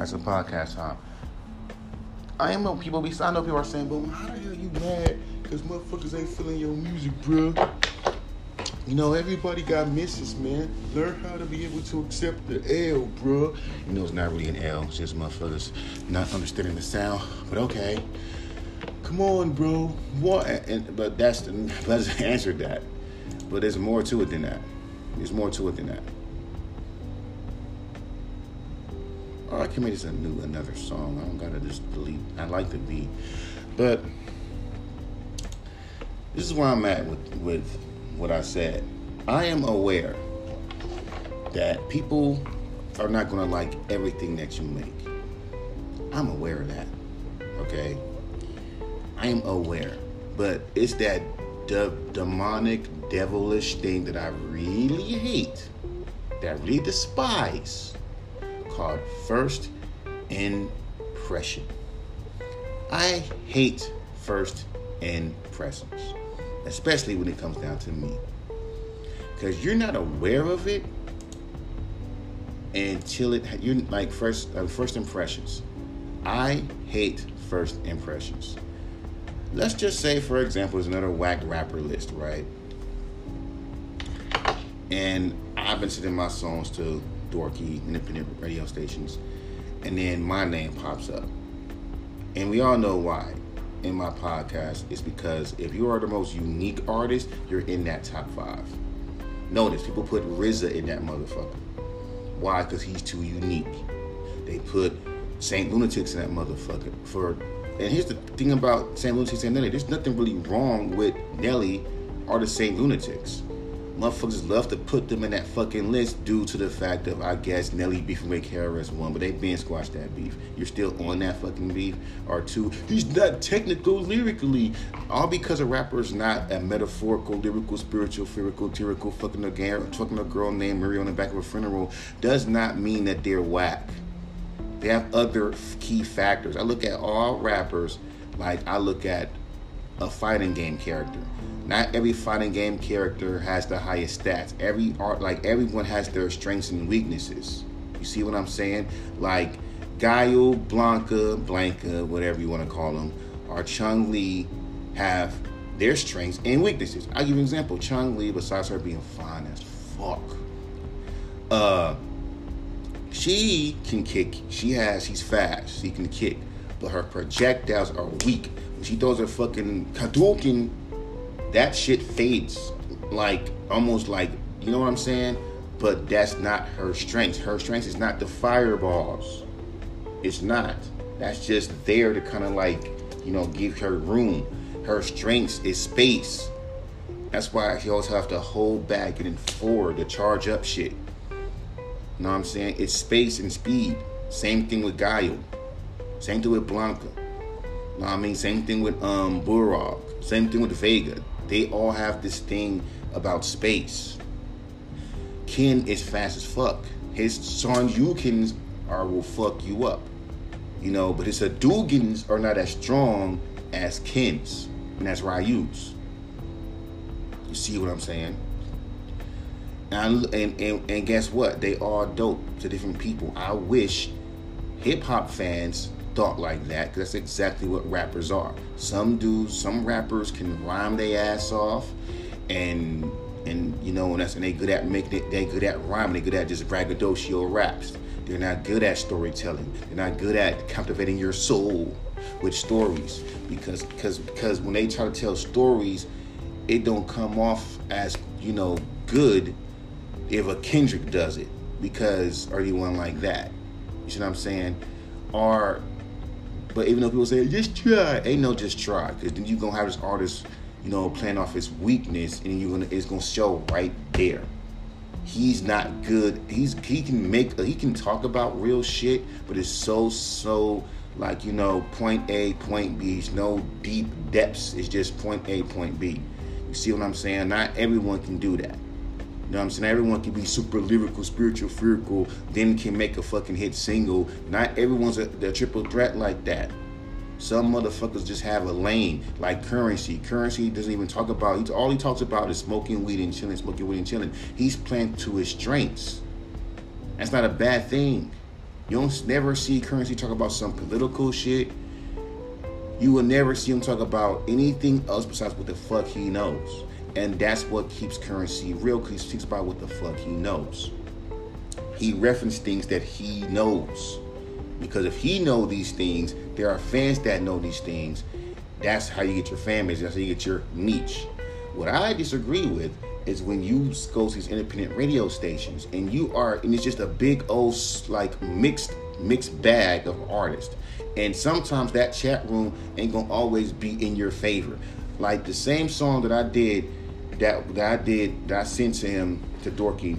That's a podcast time. I know people be. I know people are saying, "But how the hell you mad? Cause motherfuckers ain't feeling your music, bro." You know, everybody got misses, man. Learn how to be able to accept the L, bro. You know, it's not really an L. It's just motherfuckers not understanding the sound. But okay, come on, bro. What? And, but that's the. Let's answer that. But there's more to it than that. There's more to it than that. I can make this a new another song. I don't gotta just delete. I like the beat, but this is where I'm at with with what I said. I am aware that people are not gonna like everything that you make. I'm aware of that. Okay, I am aware, but it's that de- demonic, devilish thing that I really hate, that I really despise called first impression. I hate first impressions, especially when it comes down to me. Because you're not aware of it until it you're like first uh, first impressions. I hate first impressions. Let's just say, for example, there's another whack rapper list, right? And I've been sending my songs to dorky independent radio stations, and then my name pops up. And we all know why in my podcast is because if you are the most unique artist, you're in that top five. Notice people put RZA in that motherfucker. Why? Because he's too unique. They put Saint Lunatics in that motherfucker. For and here's the thing about Saint Lunatics and Nelly. There's nothing really wrong with Nelly or the Saint Lunatics motherfuckers love to put them in that fucking list due to the fact of I guess Nelly beefing with KRS One, but they been squashed that beef. You're still on that fucking beef. Or two, he's not technical lyrically. All because a rapper's not a metaphorical, lyrical, spiritual, lyrical, lyrical fucking a girl, fucking a girl named Marie on the back of a funeral does not mean that they're whack. They have other key factors. I look at all rappers like I look at a fighting game character not every fighting game character has the highest stats. Every art, like everyone has their strengths and weaknesses. You see what I'm saying? Like Guile, Blanka, Blanka, whatever you want to call them, or Chun Li have their strengths and weaknesses. I'll give you an example. Chun Li, besides her being fine as fuck, uh, she can kick. She has, she's fast. She can kick. But her projectiles are weak. When she throws her fucking Hadouken that shit fades like almost like you know what I'm saying? But that's not her strength. Her strength is not the fireballs. It's not. That's just there to kind of like, you know, give her room. Her strength is space. That's why she always have to hold back and forward to charge up shit. You know what I'm saying? It's space and speed. Same thing with Guile. Same thing with Blanka. You know what I mean? Same thing with um Balrog. Same thing with Vega they all have this thing about space. Ken is fast as fuck. His Shoryukens are will fuck you up. You know, but his Hadoukens are not as strong as Ken's and as Ryu's. You see what I'm saying? And, and, and, and guess what? They are dope to different people. I wish hip hop fans thought like that because that's exactly what rappers are. Some dudes, some rappers can rhyme their ass off, and and you know, and that's and they good at making it. They good at rhyming. They good at just braggadocio raps. They're not good at storytelling. They're not good at captivating your soul with stories because because because when they try to tell stories, it don't come off as you know good if a Kendrick does it because or anyone like that. You see what I'm saying? Or but even though people say just try, ain't no just try, because then you gonna have this artist, you know, playing off his weakness, and you gonna it's gonna show right there. He's not good. He's he can make he can talk about real shit, but it's so so like you know point A point B. It's no deep depths. It's just point A point B. You see what I'm saying? Not everyone can do that. You know what I'm saying? Everyone can be super lyrical, spiritual, lyrical, then can make a fucking hit single. Not everyone's a, a triple threat like that. Some motherfuckers just have a lane, like Curren$y. Curren$y doesn't even talk about. All he talks about is smoking weed and chilling, smoking weed and chilling. He's playing to his strengths. That's not a bad thing. You don't never see Curren$y talk about some political shit. You will never see him talk about anything else besides what the fuck he knows. And that's what keeps Curren$y real because he speaks about what the fuck he knows. He referenced things that he knows. Because if he know these things, there are fans that know these things. That's how you get your fan base. That's how you get your niche. What I disagree with is when you go to these independent radio stations and you are, and it's just a big old like mixed mixed bag of artists. And sometimes that chat room ain't gonna always be in your favor. Like the same song that I did, that that I did, that I sent to him to Dorky.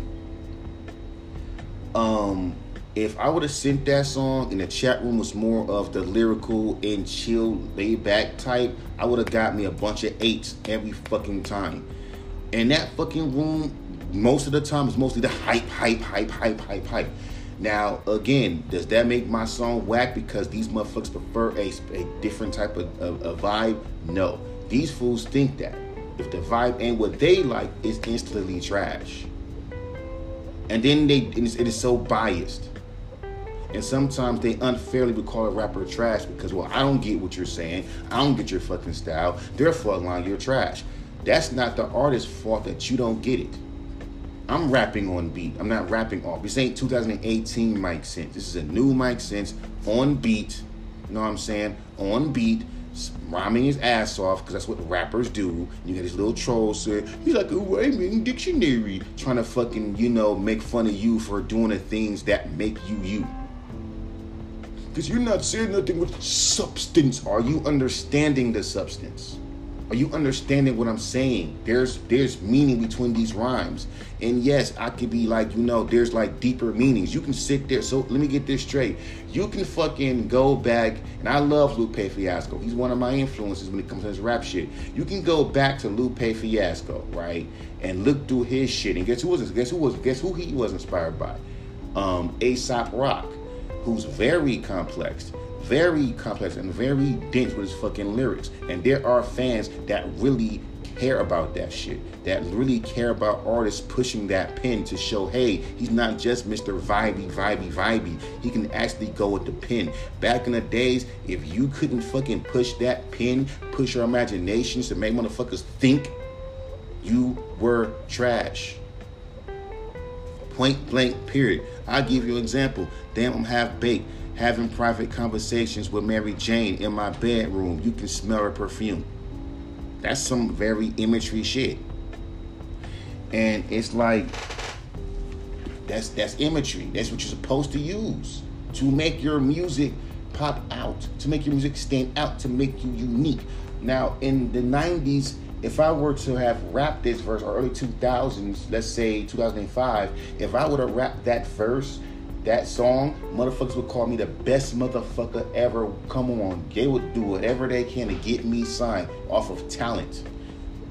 Um, if I would have sent that song and the chat room was more of the lyrical and chill, laid back type, I would have got me a bunch of eights every fucking time. And that fucking room, most of the time, is mostly the hype, hype, hype, hype, hype, hype. Now, again, does that make my song whack because these motherfuckers prefer a, a different type of a, a vibe? No. These fools think that. If the vibe ain't what they like, it's instantly trash. And then they, it is, it is so biased. And sometimes they unfairly would call a rapper trash because, well, I don't get what you're saying. I don't get your fucking style. Therefore, line, you're trash. That's not the artist's fault that you don't get it. I'm rapping on beat. I'm not rapping off. This ain't 2018 Mike Sense. This is a new Mike Sense on beat. You know what I'm saying? On beat, rhyming his ass off because that's what rappers do. You got these little trolls say he's like a rhyming dictionary, trying to fucking you know make fun of you for doing the things that make you you. Because you're not saying nothing with substance. Are you understanding the substance? Are you understanding what I'm saying? There's there's meaning between these rhymes. And yes, I could be like, you know, there's like deeper meanings. You can sit there. So let me get this straight. You can fucking go back, and I love Lupe Fiasco. He's one of my influences when it comes to this rap shit. You can go back to Lupe Fiasco, right? And look through his shit. And guess who was guess who was guess who he was inspired by? Um Aesop Rock, who's very complex very complex and very dense with his fucking lyrics. And there are fans that really care about that shit, that really care about artists pushing that pen to show, hey, he's not just Mr. Vibey, Vibey, Vibey. He can actually go with the pen. Back in the days, if you couldn't fucking push that pen, push your imaginations to make motherfuckers think, you were trash. Point blank, period. I'll give you an example. Damn, I'm half baked having private conversations with Mary Jane in my bedroom. You can smell her perfume. That's some very imagery shit. And it's like that's that's imagery. That's what you're supposed to use to make your music pop out, to make your music stand out, to make you unique. Now, in the 90s, if I were to have rapped this verse or early 2000s, let's say 2005, if I would have rapped that verse that song, motherfuckers would call me the best motherfucker ever. Come on, they would do whatever they can to get me signed off of talent.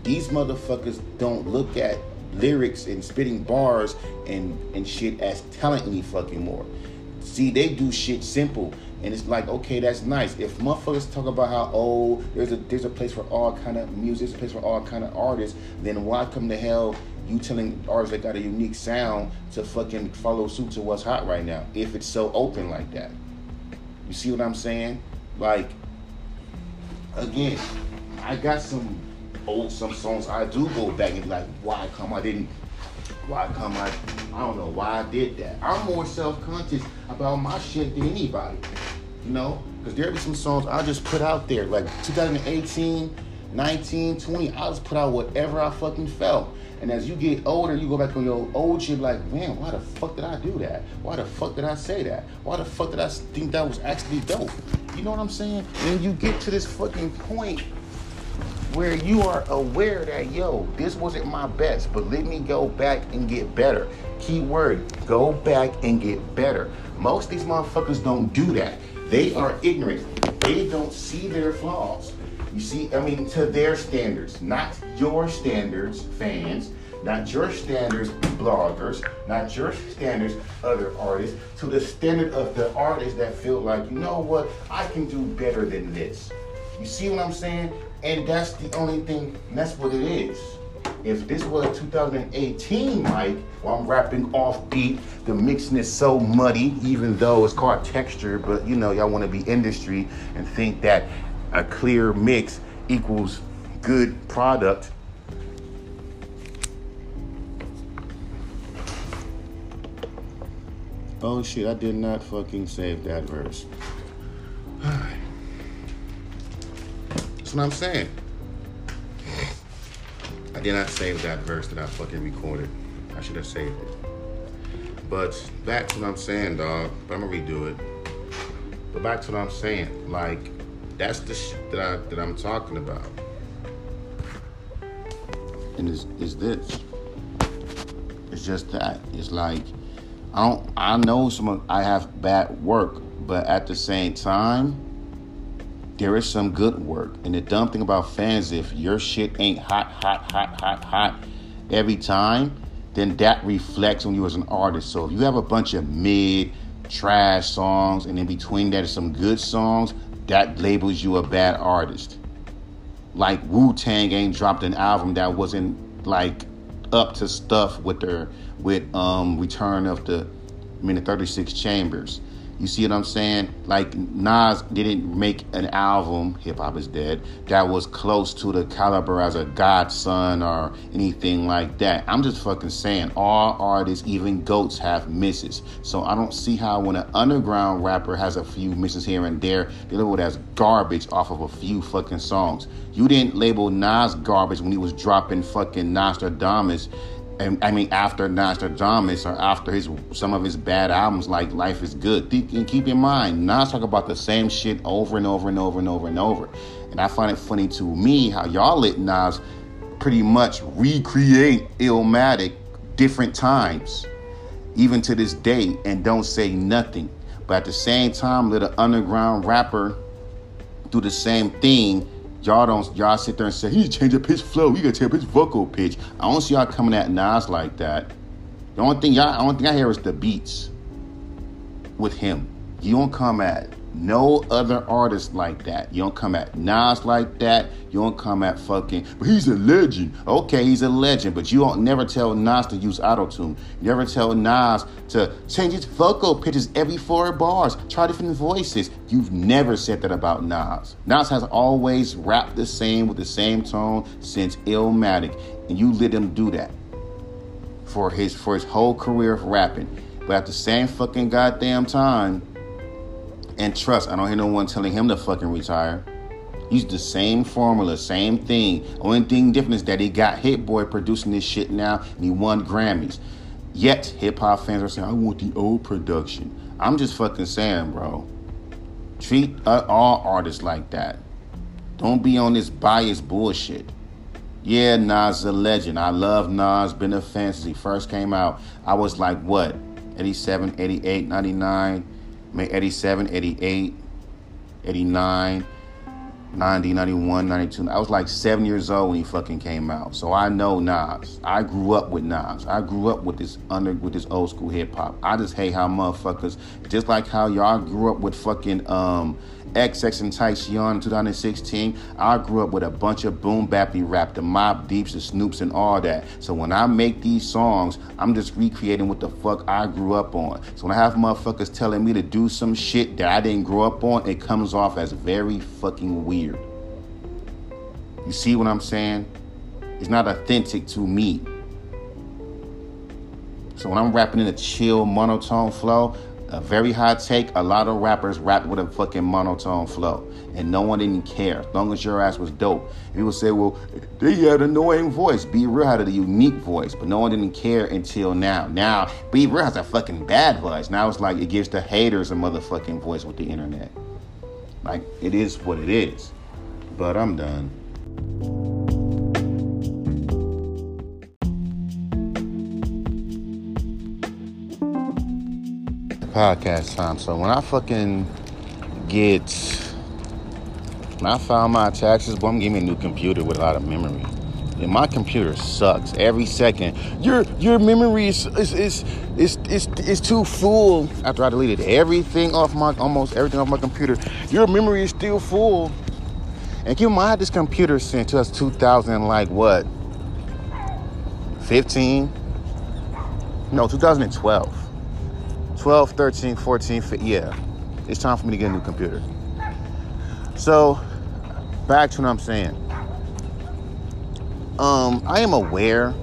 These motherfuckers don't look at lyrics and spitting bars and and shit as talent any fucking more. See, they do shit simple. And it's like, okay, that's nice. If motherfuckers talk about how oh, there's a there's a place for all kind of music, there's a place for all kind of artists, then why come to hell you telling artists that got a unique sound to fucking follow suit to what's hot right now if it's so open like that. You see what I'm saying? Like, again, I got some old some songs I do go back and be like, why come I didn't why come I I don't know why I did that. I'm more self-conscious about my shit than anybody. You know? Because there be some songs I just put out there. Like 2018, 19, 20, I just put out whatever I fucking felt. And as you get older, you go back on your old shit like, man, why the fuck did I do that? Why the fuck did I say that? Why the fuck did I think that was actually dope? You know what I'm saying? And you get to this fucking point where you are aware that, yo, this wasn't my best, but let me go back and get better. Key word, go back and get better. Most these motherfuckers don't do that. They are ignorant. They don't see their flaws. You see, I mean, to their standards, not your standards, fans, not your standards, bloggers, not your standards, other artists, to the standard of the artists that feel like, you know what, I can do better than this. You see what I'm saying? And that's the only thing, that's what it is. if this was 2018, Mike, while I'm rapping off beat, the mixing is so muddy, even though it's called texture, but you know, y'all want to be industry and think that a clear mix equals good product. Oh shit, I did not fucking save that verse. That's what I'm saying. I did not save that verse that I fucking recorded. I should have saved it. But back to what I'm saying, dog. But I'm gonna redo it. But back to what I'm saying. Like, that's the shit that I that I'm talking about. And is is this. It's just that. It's like I don't I know some I have bad work, but at the same time, there is some good work. And the dumb thing about fans, if your shit ain't hot, hot, hot, hot, hot every time, then that reflects on you as an artist. So if you have a bunch of mid, trash songs, and in between that is some good songs, that labels you a bad artist. Like Wu Tang ain't dropped an album that wasn't like up to stuff with their with um Return of the I mean the 36 Chambers. You see what I'm saying? Like Nas didn't make an album, Hip Hop is Dead, that was close to the caliber as a God's Son or anything like that. I'm just fucking saying all artists, even goats, have misses. So I don't see how when an underground rapper has a few misses here and there, they label as garbage off of a few fucking songs. You didn't label Nas garbage when he was dropping fucking Nastradamus and I mean after Nastradamus or after his some of his bad albums like Life is Good. And keep in mind, Nas talk about the same shit over and over and over and over and over. And I find it funny to me how y'all let Nas pretty much recreate Illmatic different times, even to this day, and don't say nothing. But at the same time, let an underground rapper do the same thing y'all don't y'all sit there and say he change up his flow, he gotta change his vocal pitch. I don't see y'all coming at Nas like that. The only thing y'all, the only thing I hear is the beats with him. You don't come at no other artist like that. You don't come at Nas like that. You don't come at fucking, but he's a legend. Okay, he's a legend, but you don't never tell Nas to use auto tune. You never tell Nas to change his vocal pitches every four bars, try different voices. You've never said that about Nas. Nas has always rapped the same with the same tone since Illmatic, and you let him do that for his for his whole career of rapping. But at the same fucking goddamn time, and trust, I don't hear no one telling him to fucking retire. Use the same formula, same thing. Only thing different is that he got Hit Boy producing this shit now and he won Grammys. Yet hip hop fans are saying, I want the old production. I'm just fucking saying, bro. Treat uh, all artists like that. Don't be on this biased bullshit. Yeah, Nas is a legend. I love Nas. Been a fan since he first came out. I was like, what? 87, 88, 99 made 87, 88, 89, 90, 91, 92. I was like seven years old when he fucking came out. So I know Nas. I grew up with Nas. I grew up with this under with this old school hip hop. I just hate how motherfuckers, just like how y'all grew up with fucking um XX and Tyshawn in 2016, I grew up with a bunch of boom bappy rap, the Mobb Deeps, the Snoops, and all that. So when I make these songs, I'm just recreating what the fuck I grew up on. So when I have motherfuckers telling me to do some shit that I didn't grow up on, it comes off as very fucking weird. You see what I'm saying? It's not authentic to me. So when I'm rapping in a chill monotone flow, a very high take. A lot of rappers rap with a fucking monotone flow, and no one didn't care as long as your ass was dope. People say, "Well, they had an annoying voice." B-Real had a unique voice, but no one didn't care until now. Now B-Real has a fucking bad voice. Now it's like it gives the haters a motherfucking voice with the internet. Like it is what it is. But I'm done. Podcast time. So when I fucking get when I file my taxes, boy, I'm getting a new computer with a lot of memory. And my computer sucks every second. Your your memory is is is is, is, is too full. After I deleted everything off my almost everything off my computer, your memory is still full. And keep in mind, this computer since 2000, like what? 15? No, 2012. 12, 13, 14, 15, yeah. It's time for me to get a new computer. So, back to what I'm saying. Um, I am aware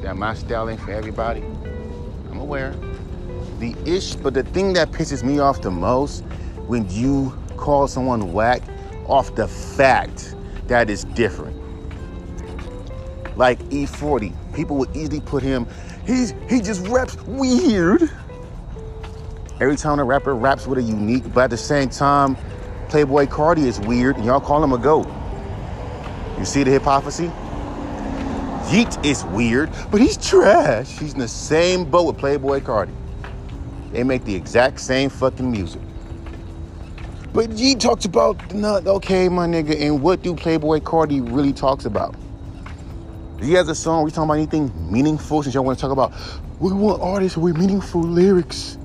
that my style ain't for everybody. I'm aware. The ish, but the thing that pisses me off the most when you call someone whack off the fact that it's different. Like E40, people would easily put him, he's he just raps weird. Every time a rapper raps with a unique, but at the same time, Playboy Carti is weird, and y'all call him a goat. You see the hypocrisy? Yeat is weird, but he's trash. He's in the same boat with Playboy Carti. They make the exact same fucking music. But Yeat talks about not okay, my nigga, and what do Playboy Carti really talks about? He has a song, we talking about anything meaningful since y'all want to talk about we want artists with meaningful lyrics.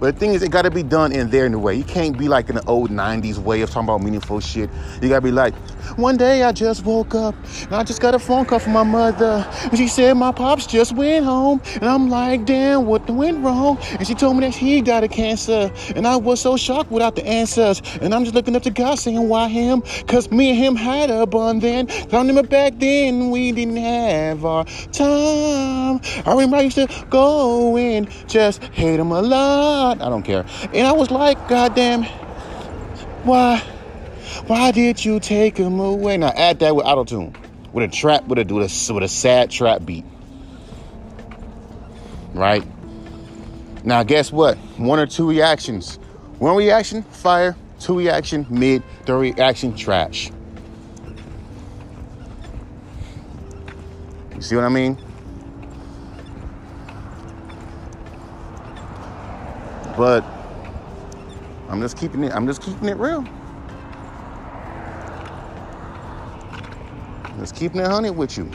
But the thing is, it got to be done in there in a way. You can't be like in the old 90s way of talking about meaningful shit. You got to be like, one day I just woke up and I just got a phone call from my mother. And she said my pops just went home. And I'm like, damn, what went wrong? And she told me that he got a cancer. And I was so shocked without the answers. And I'm just looking up to God saying, why him? Because me and him had a bond then. I remember back then we didn't have our time. I remember I used to go and just hate him a lot. I don't care. And I was like, goddamn, why, why did you take him away? Now add that with auto tune, with a trap, with a with a with a sad trap beat, right? Now guess what? One or two reactions. One reaction, fire. Two reaction, mid. Three reaction, trash. You see what I mean? But I'm just keeping it, I'm just keeping it real. Just keeping it honey with you.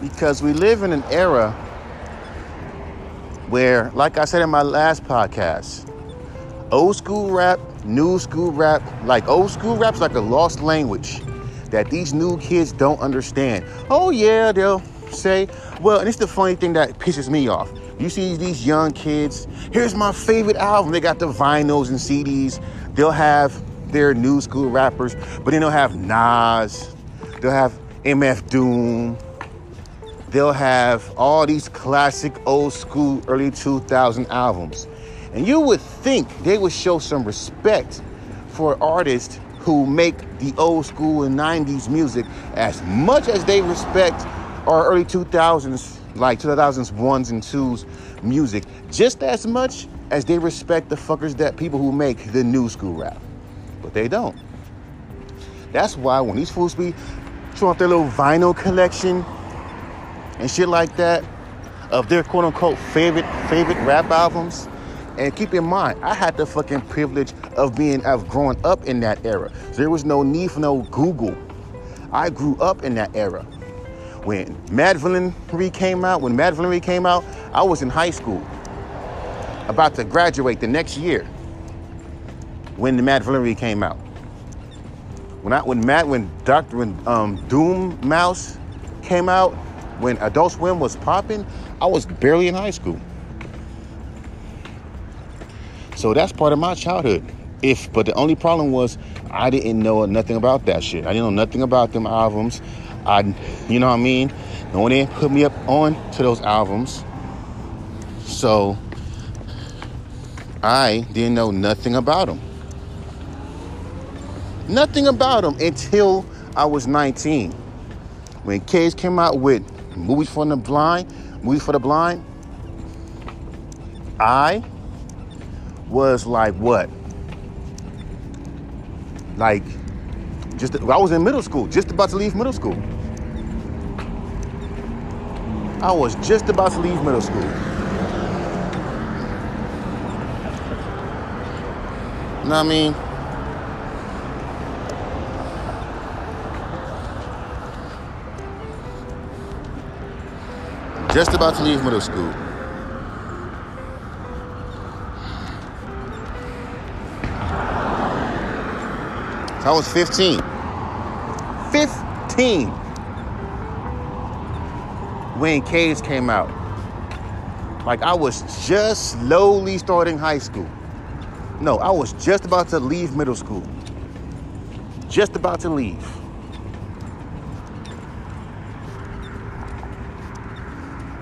Because we live in an era where, like I said in my last podcast, old school rap, new school rap, like old school rap's like a lost language that these new kids don't understand. Oh yeah, they'll say, well, and it's the funny thing that pisses me off. You see these young kids, here's my favorite album. They got the vinyls and CDs. They'll have their new school rappers, but then they'll have Nas, they'll have MF Doom, they'll have all these classic old school early 2000 albums. And you would think they would show some respect for artists who make the old school and 90s music as much as they respect our early 2000s, like 2000s ones and twos music, just as much as they respect the fuckers that people who make the new school rap. But they don't. That's why when these fools be showing off their little vinyl collection and shit like that of their quote unquote favorite favorite rap albums. And keep in mind, I had the fucking privilege of being of growing up in that era. There was no need for no Google. I grew up in that era. When Madvillainy came out, when Madvillainy came out, I was in high school, about to graduate the next year. When the Madvillainy came out, when I when Matt when Doctor when um, Doom Mouse came out, when Adult Swim was popping, I was barely in high school. So that's part of my childhood. If but the only problem was I didn't know nothing about that shit. I didn't know nothing about them albums. I, you know what I mean? No one didn't put me up on to those albums. So I didn't know nothing about them. Nothing about them until I was 19. When kids came out with movies for the blind, movies for the blind, I was like what? Like just I was in middle school, just about to leave middle school. I was just about to leave middle school. You know what I mean? About to leave middle school. I was 15. 15 when Cage came out. Like I was just slowly starting high school. No, I was just about to leave middle school. Just about to leave.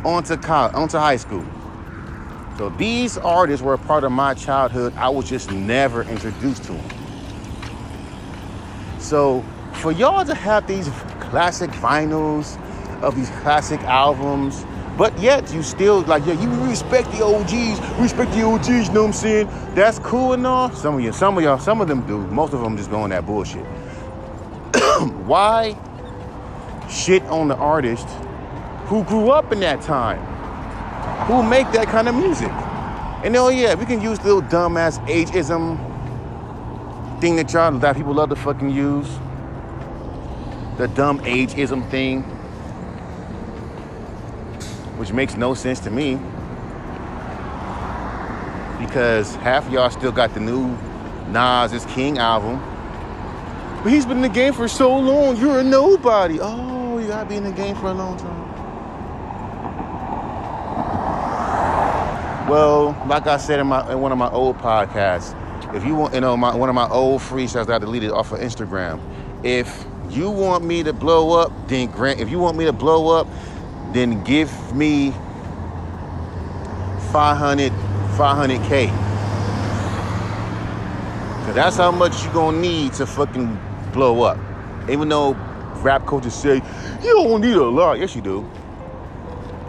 Onto college, onto high school. So these artists were a part of my childhood. I was just never introduced to them. So for y'all to have these classic vinyls of these classic albums, but yet you still like, yeah, you respect the OGs, respect the OGs, you know what I'm saying? That's cool and all. Some of you, some of y'all, some of them do. Most of them just go on that bullshit. Why shit on the artist who grew up in that time? Who make that kind of music? And oh yeah, we can use the little dumbass ageism thing that y'all that people love to fucking use. The dumb ageism thing which makes no sense to me because half y'all still got the new Nas is King album. But he's been in the game for so long, you're a nobody. Oh, you gotta be in the game for a long time. Well, like I said in my in one of my old podcasts, if you want, you know, my one of my old freestyles that I deleted off of Instagram. If you want me to blow up, then grant. If you want me to blow up, then give me 500 500k Cause that's how much you gonna need to fucking blow up even though rap coaches say you don't need a lot yes you do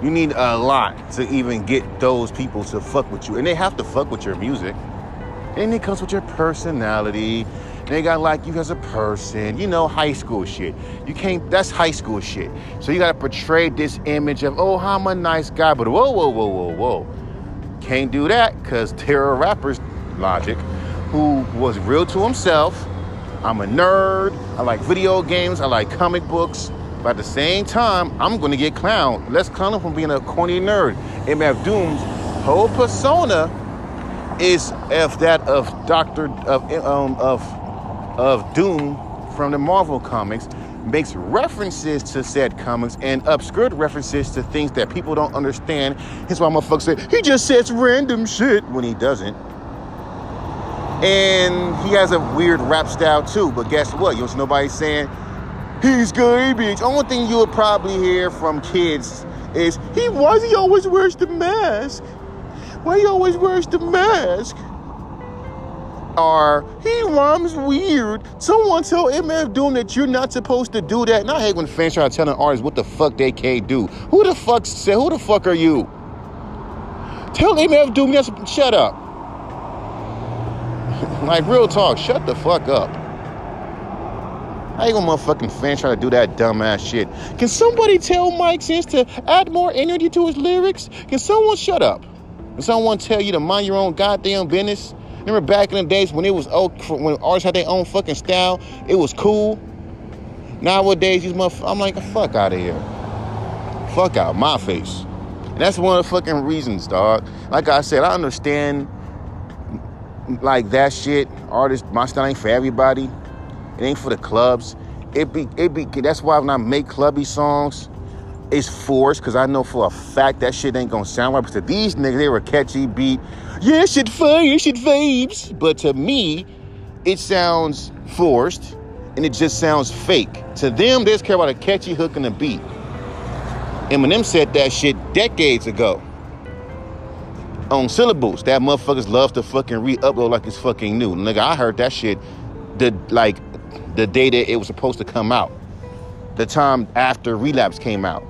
you need a lot to even get those people to fuck with you and they have to fuck with your music and it comes with your personality they got like you as a person, you know, high school shit. You can't, that's high school shit. So you gotta portray this image of, oh, I'm a nice guy, but whoa, whoa, whoa, whoa, whoa. Can't do that because there are rappers, Logic, who was real to himself. I'm a nerd. I like video games. I like comic books. But at the same time, I'm gonna get clowned. Let's clown him from being a corny nerd. MF Doom's whole persona is of that of Doctor of um, of of Doom from the Marvel comics makes references to said comics and obscure references to things that people don't understand. His why motherfuckers say he just says random shit when he doesn't. And he has a weird rap style too, but guess what? You know nobody saying he's garbage. Only thing you would probably hear from kids is he why he always wears the mask? Why he always wears the mask? Or he rhymes weird. Someone tell MF Doom that you're not supposed to do that. And I hate when fans try to tell an artist what the fuck they can't do. Who the fuck said? Who the fuck are you? Tell MF Doom that's shut up. like real talk, shut the fuck up. I ain't gonna motherfucking fans try to do that dumbass shit. Can somebody tell Mike Sense to add more energy to his lyrics? Can someone shut up? Can someone tell you to mind your own goddamn business? Remember back in the days when it was oh, when artists had their own fucking style, it was cool. Nowadays, these motherfuckers, I'm like, a fuck out of here. Fuck out my face. And that's one of the fucking reasons, dog. Like I said, I understand like that shit. Artists, my style ain't for everybody. It ain't for the clubs. It be it be that's why when I make clubby songs, it's forced because I know for a fact that shit ain't gonna sound right. Because to these niggas, they were catchy beat. Yeah, shit fire, shit vapes. But to me, it sounds forced and it just sounds fake. To them, they just care about a catchy hook and a beat. Eminem said that shit decades ago. On syllables, that motherfuckers love to fucking re-upload like it's fucking new. Nigga, I heard that shit the like the day that it was supposed to come out. The time after Relapse came out.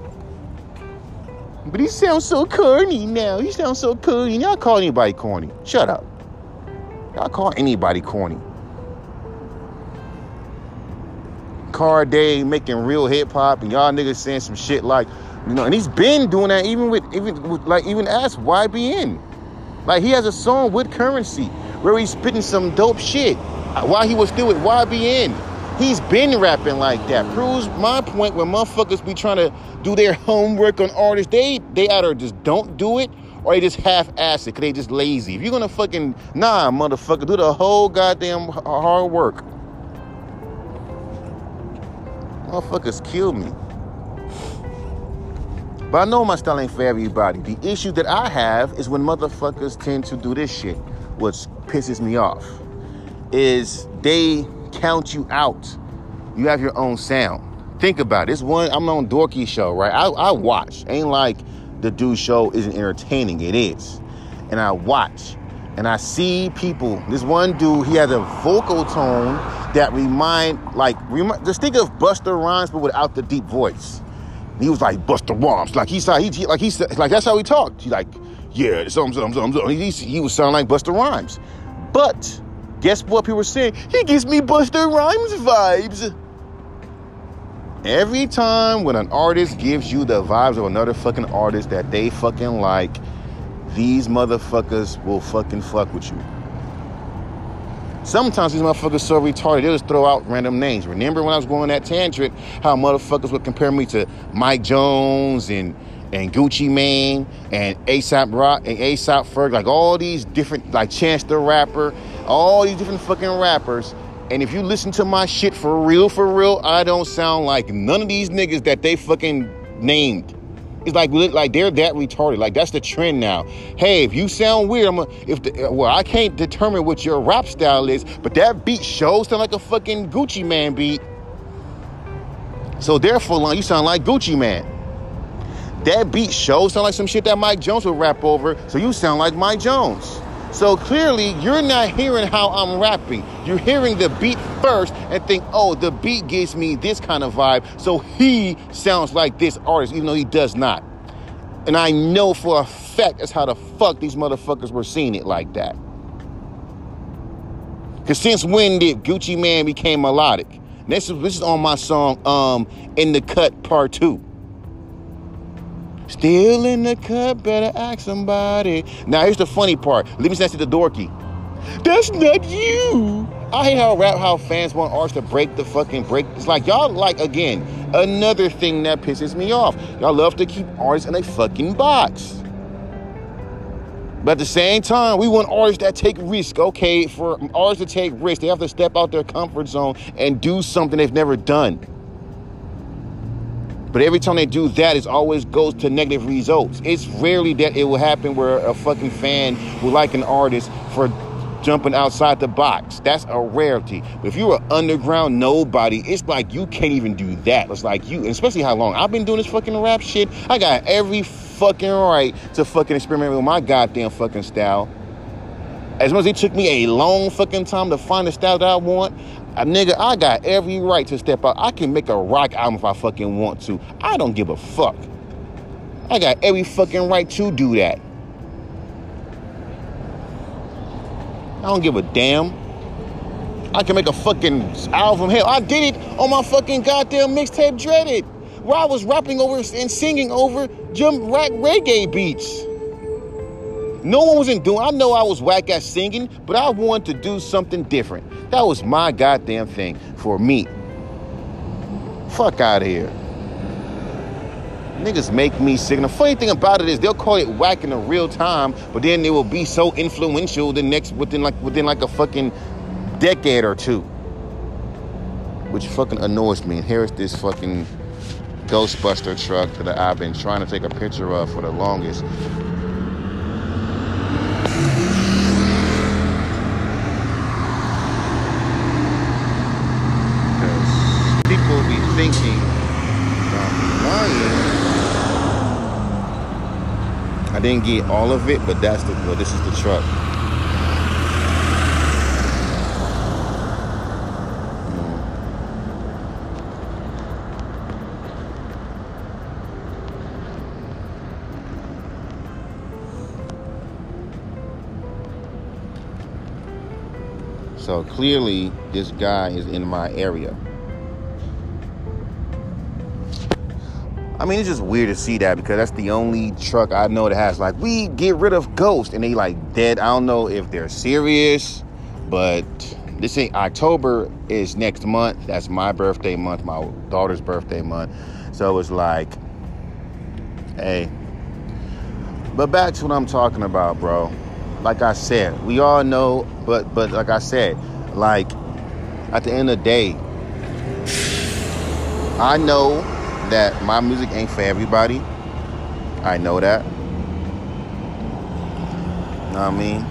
But he sounds so corny now. He sounds so corny. Y'all call anybody corny. Shut up. Y'all call anybody corny. Cordae making real hip hop and y'all niggas saying some shit like, you know, and he's been doing that even with even with, like even ask YBN. Like he has a song with Curren$y where he's spitting some dope shit while he was still with YBN. He's been rapping like that. Proves my point when motherfuckers be trying to do their homework on artists. They they either just don't do it or they just half-ass it because they just lazy. If you're gonna fucking nah, motherfucker, do the whole goddamn hard work. Motherfuckers kill me. But I know my style ain't for everybody. The issue that I have is when motherfuckers tend to do this shit, which pisses me off, is they count you out. You have your own sound. Think about it. This one, I'm on Dorky show, right? I, I watch. Ain't like the dude show isn't entertaining. It is. And I watch. And I see people. This one dude, he has a vocal tone that remind, like, just think of Busta Rhymes, but without the deep voice. he was like Busta Rhymes, like he said, he, he like he said, like that's how he talked. He like, yeah, some, some, some, some. He, he was sounding like Busta Rhymes. But guess what people were saying? He gives me Busta Rhymes vibes. Every time when an artist gives you the vibes of another fucking artist that they fucking like, these motherfuckers will fucking fuck with you. Sometimes these motherfuckers so retarded, they'll just throw out random names. Remember when I was going that tangent, how motherfuckers would compare me to Mike Jones and and Gucci Mane and ASAP Rock and ASAP Ferg, like all these different, like Chance the Rapper, all these different fucking rappers and if you listen to my shit for real, for real, I don't sound like none of these niggas that they fucking named. It's like like they're that retarded. Like that's the trend now. Hey, if you sound weird, I'm a, if the, well, I can't determine what your rap style is, but that beat shows sound like a fucking Gucci Mane beat. So therefore, you sound like Gucci Mane. That beat shows sound like some shit that Mike Jones would rap over. So you sound like Mike Jones. So clearly, you're not hearing how I'm rapping. You're hearing the beat first and think, oh, the beat gives me this kind of vibe. So he sounds like this artist, even though he does not. And I know for a fact that's how the fuck these motherfuckers were seeing it like that. Because since when did Gucci Mane became melodic? This is, this is on my song, um, In the Cut Part 2. Still in the cut, better ask somebody. Now here's the funny part. Let me say to the dorky. That's not you. I hate how rap how fans want artists to break the fucking break. It's like y'all like again another thing that pisses me off. Y'all love to keep artists in a fucking box. But at the same time, we want artists that take risk. Okay, for artists to take risk, they have to step out their comfort zone and do something they've never done. But every time they do that, it always goes to negative results. It's rarely that it will happen where a fucking fan will like an artist for jumping outside the box. That's a rarity. But if you're an underground nobody, it's like you can't even do that. It's like you, especially how long I've been doing this fucking rap shit. I got every fucking right to fucking experiment with my goddamn fucking style. As much as it took me a long fucking time to find the style that I want, a nigga, I got every right to step out. I can make a rock album if I fucking want to. I don't give a fuck. I got every fucking right to do that. I don't give a damn. I can make a fucking album. Hell, I did it on my fucking goddamn mixtape Dreaded, where I was rapping over and singing over jump rack reggae beats. No one wasn't doing. I know I was whack at singing, but I wanted to do something different. That was my goddamn thing for me. Fuck out of here. Niggas make me sick. And the funny thing about it is they'll call it whack in the real time, but then it will be so influential the next within like within like a fucking decade or two. Which fucking annoys me. And here's this fucking Ghostbuster truck that I've been trying to take a picture of for the longest. Thinking I'm lying. I didn't get all of it, but that's the well, this is the truck. So clearly, this guy is in my area. I mean, it's just weird to see that because that's the only truck I know that has like we get rid of ghosts and they like dead. I don't know if they're serious, but this ain't October is next month. That's my birthday month, my daughter's birthday month. So it's like, hey. But back to what I'm talking about, bro. Like I said, we all know, but but like I said, like at the end of the day, I know that my music ain't for everybody. I know that. Know I mean?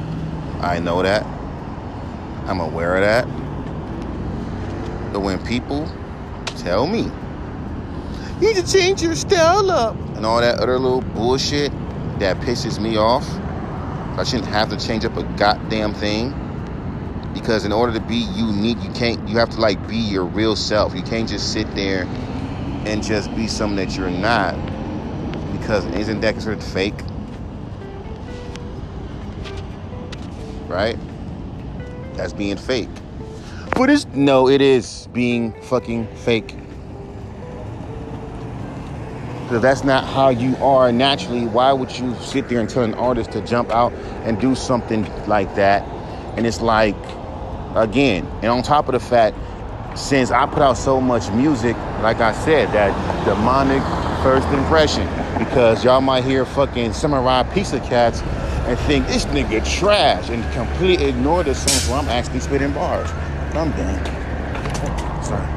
I know that. I'm aware of that. But when people tell me, you need to change your style up, and all that other little bullshit that pisses me off, I shouldn't have to change up a goddamn thing. Because in order to be unique, you can't, you have to like be your real self. You can't just sit there and just be something that you're not. Because isn't that considered fake? right? That's being fake. But it's no, it is being fucking fake. Because that's not how you are naturally. Why would you sit there and tell an artist to jump out and do something like that? And it's like, again, and on top of the fact, since I put out so much music, like I said, that demonic first impression, because y'all might hear fucking Samurai Pizza Cats and think this nigga trash and completely ignore the songs where I'm actually spitting bars. I'm done. Sorry.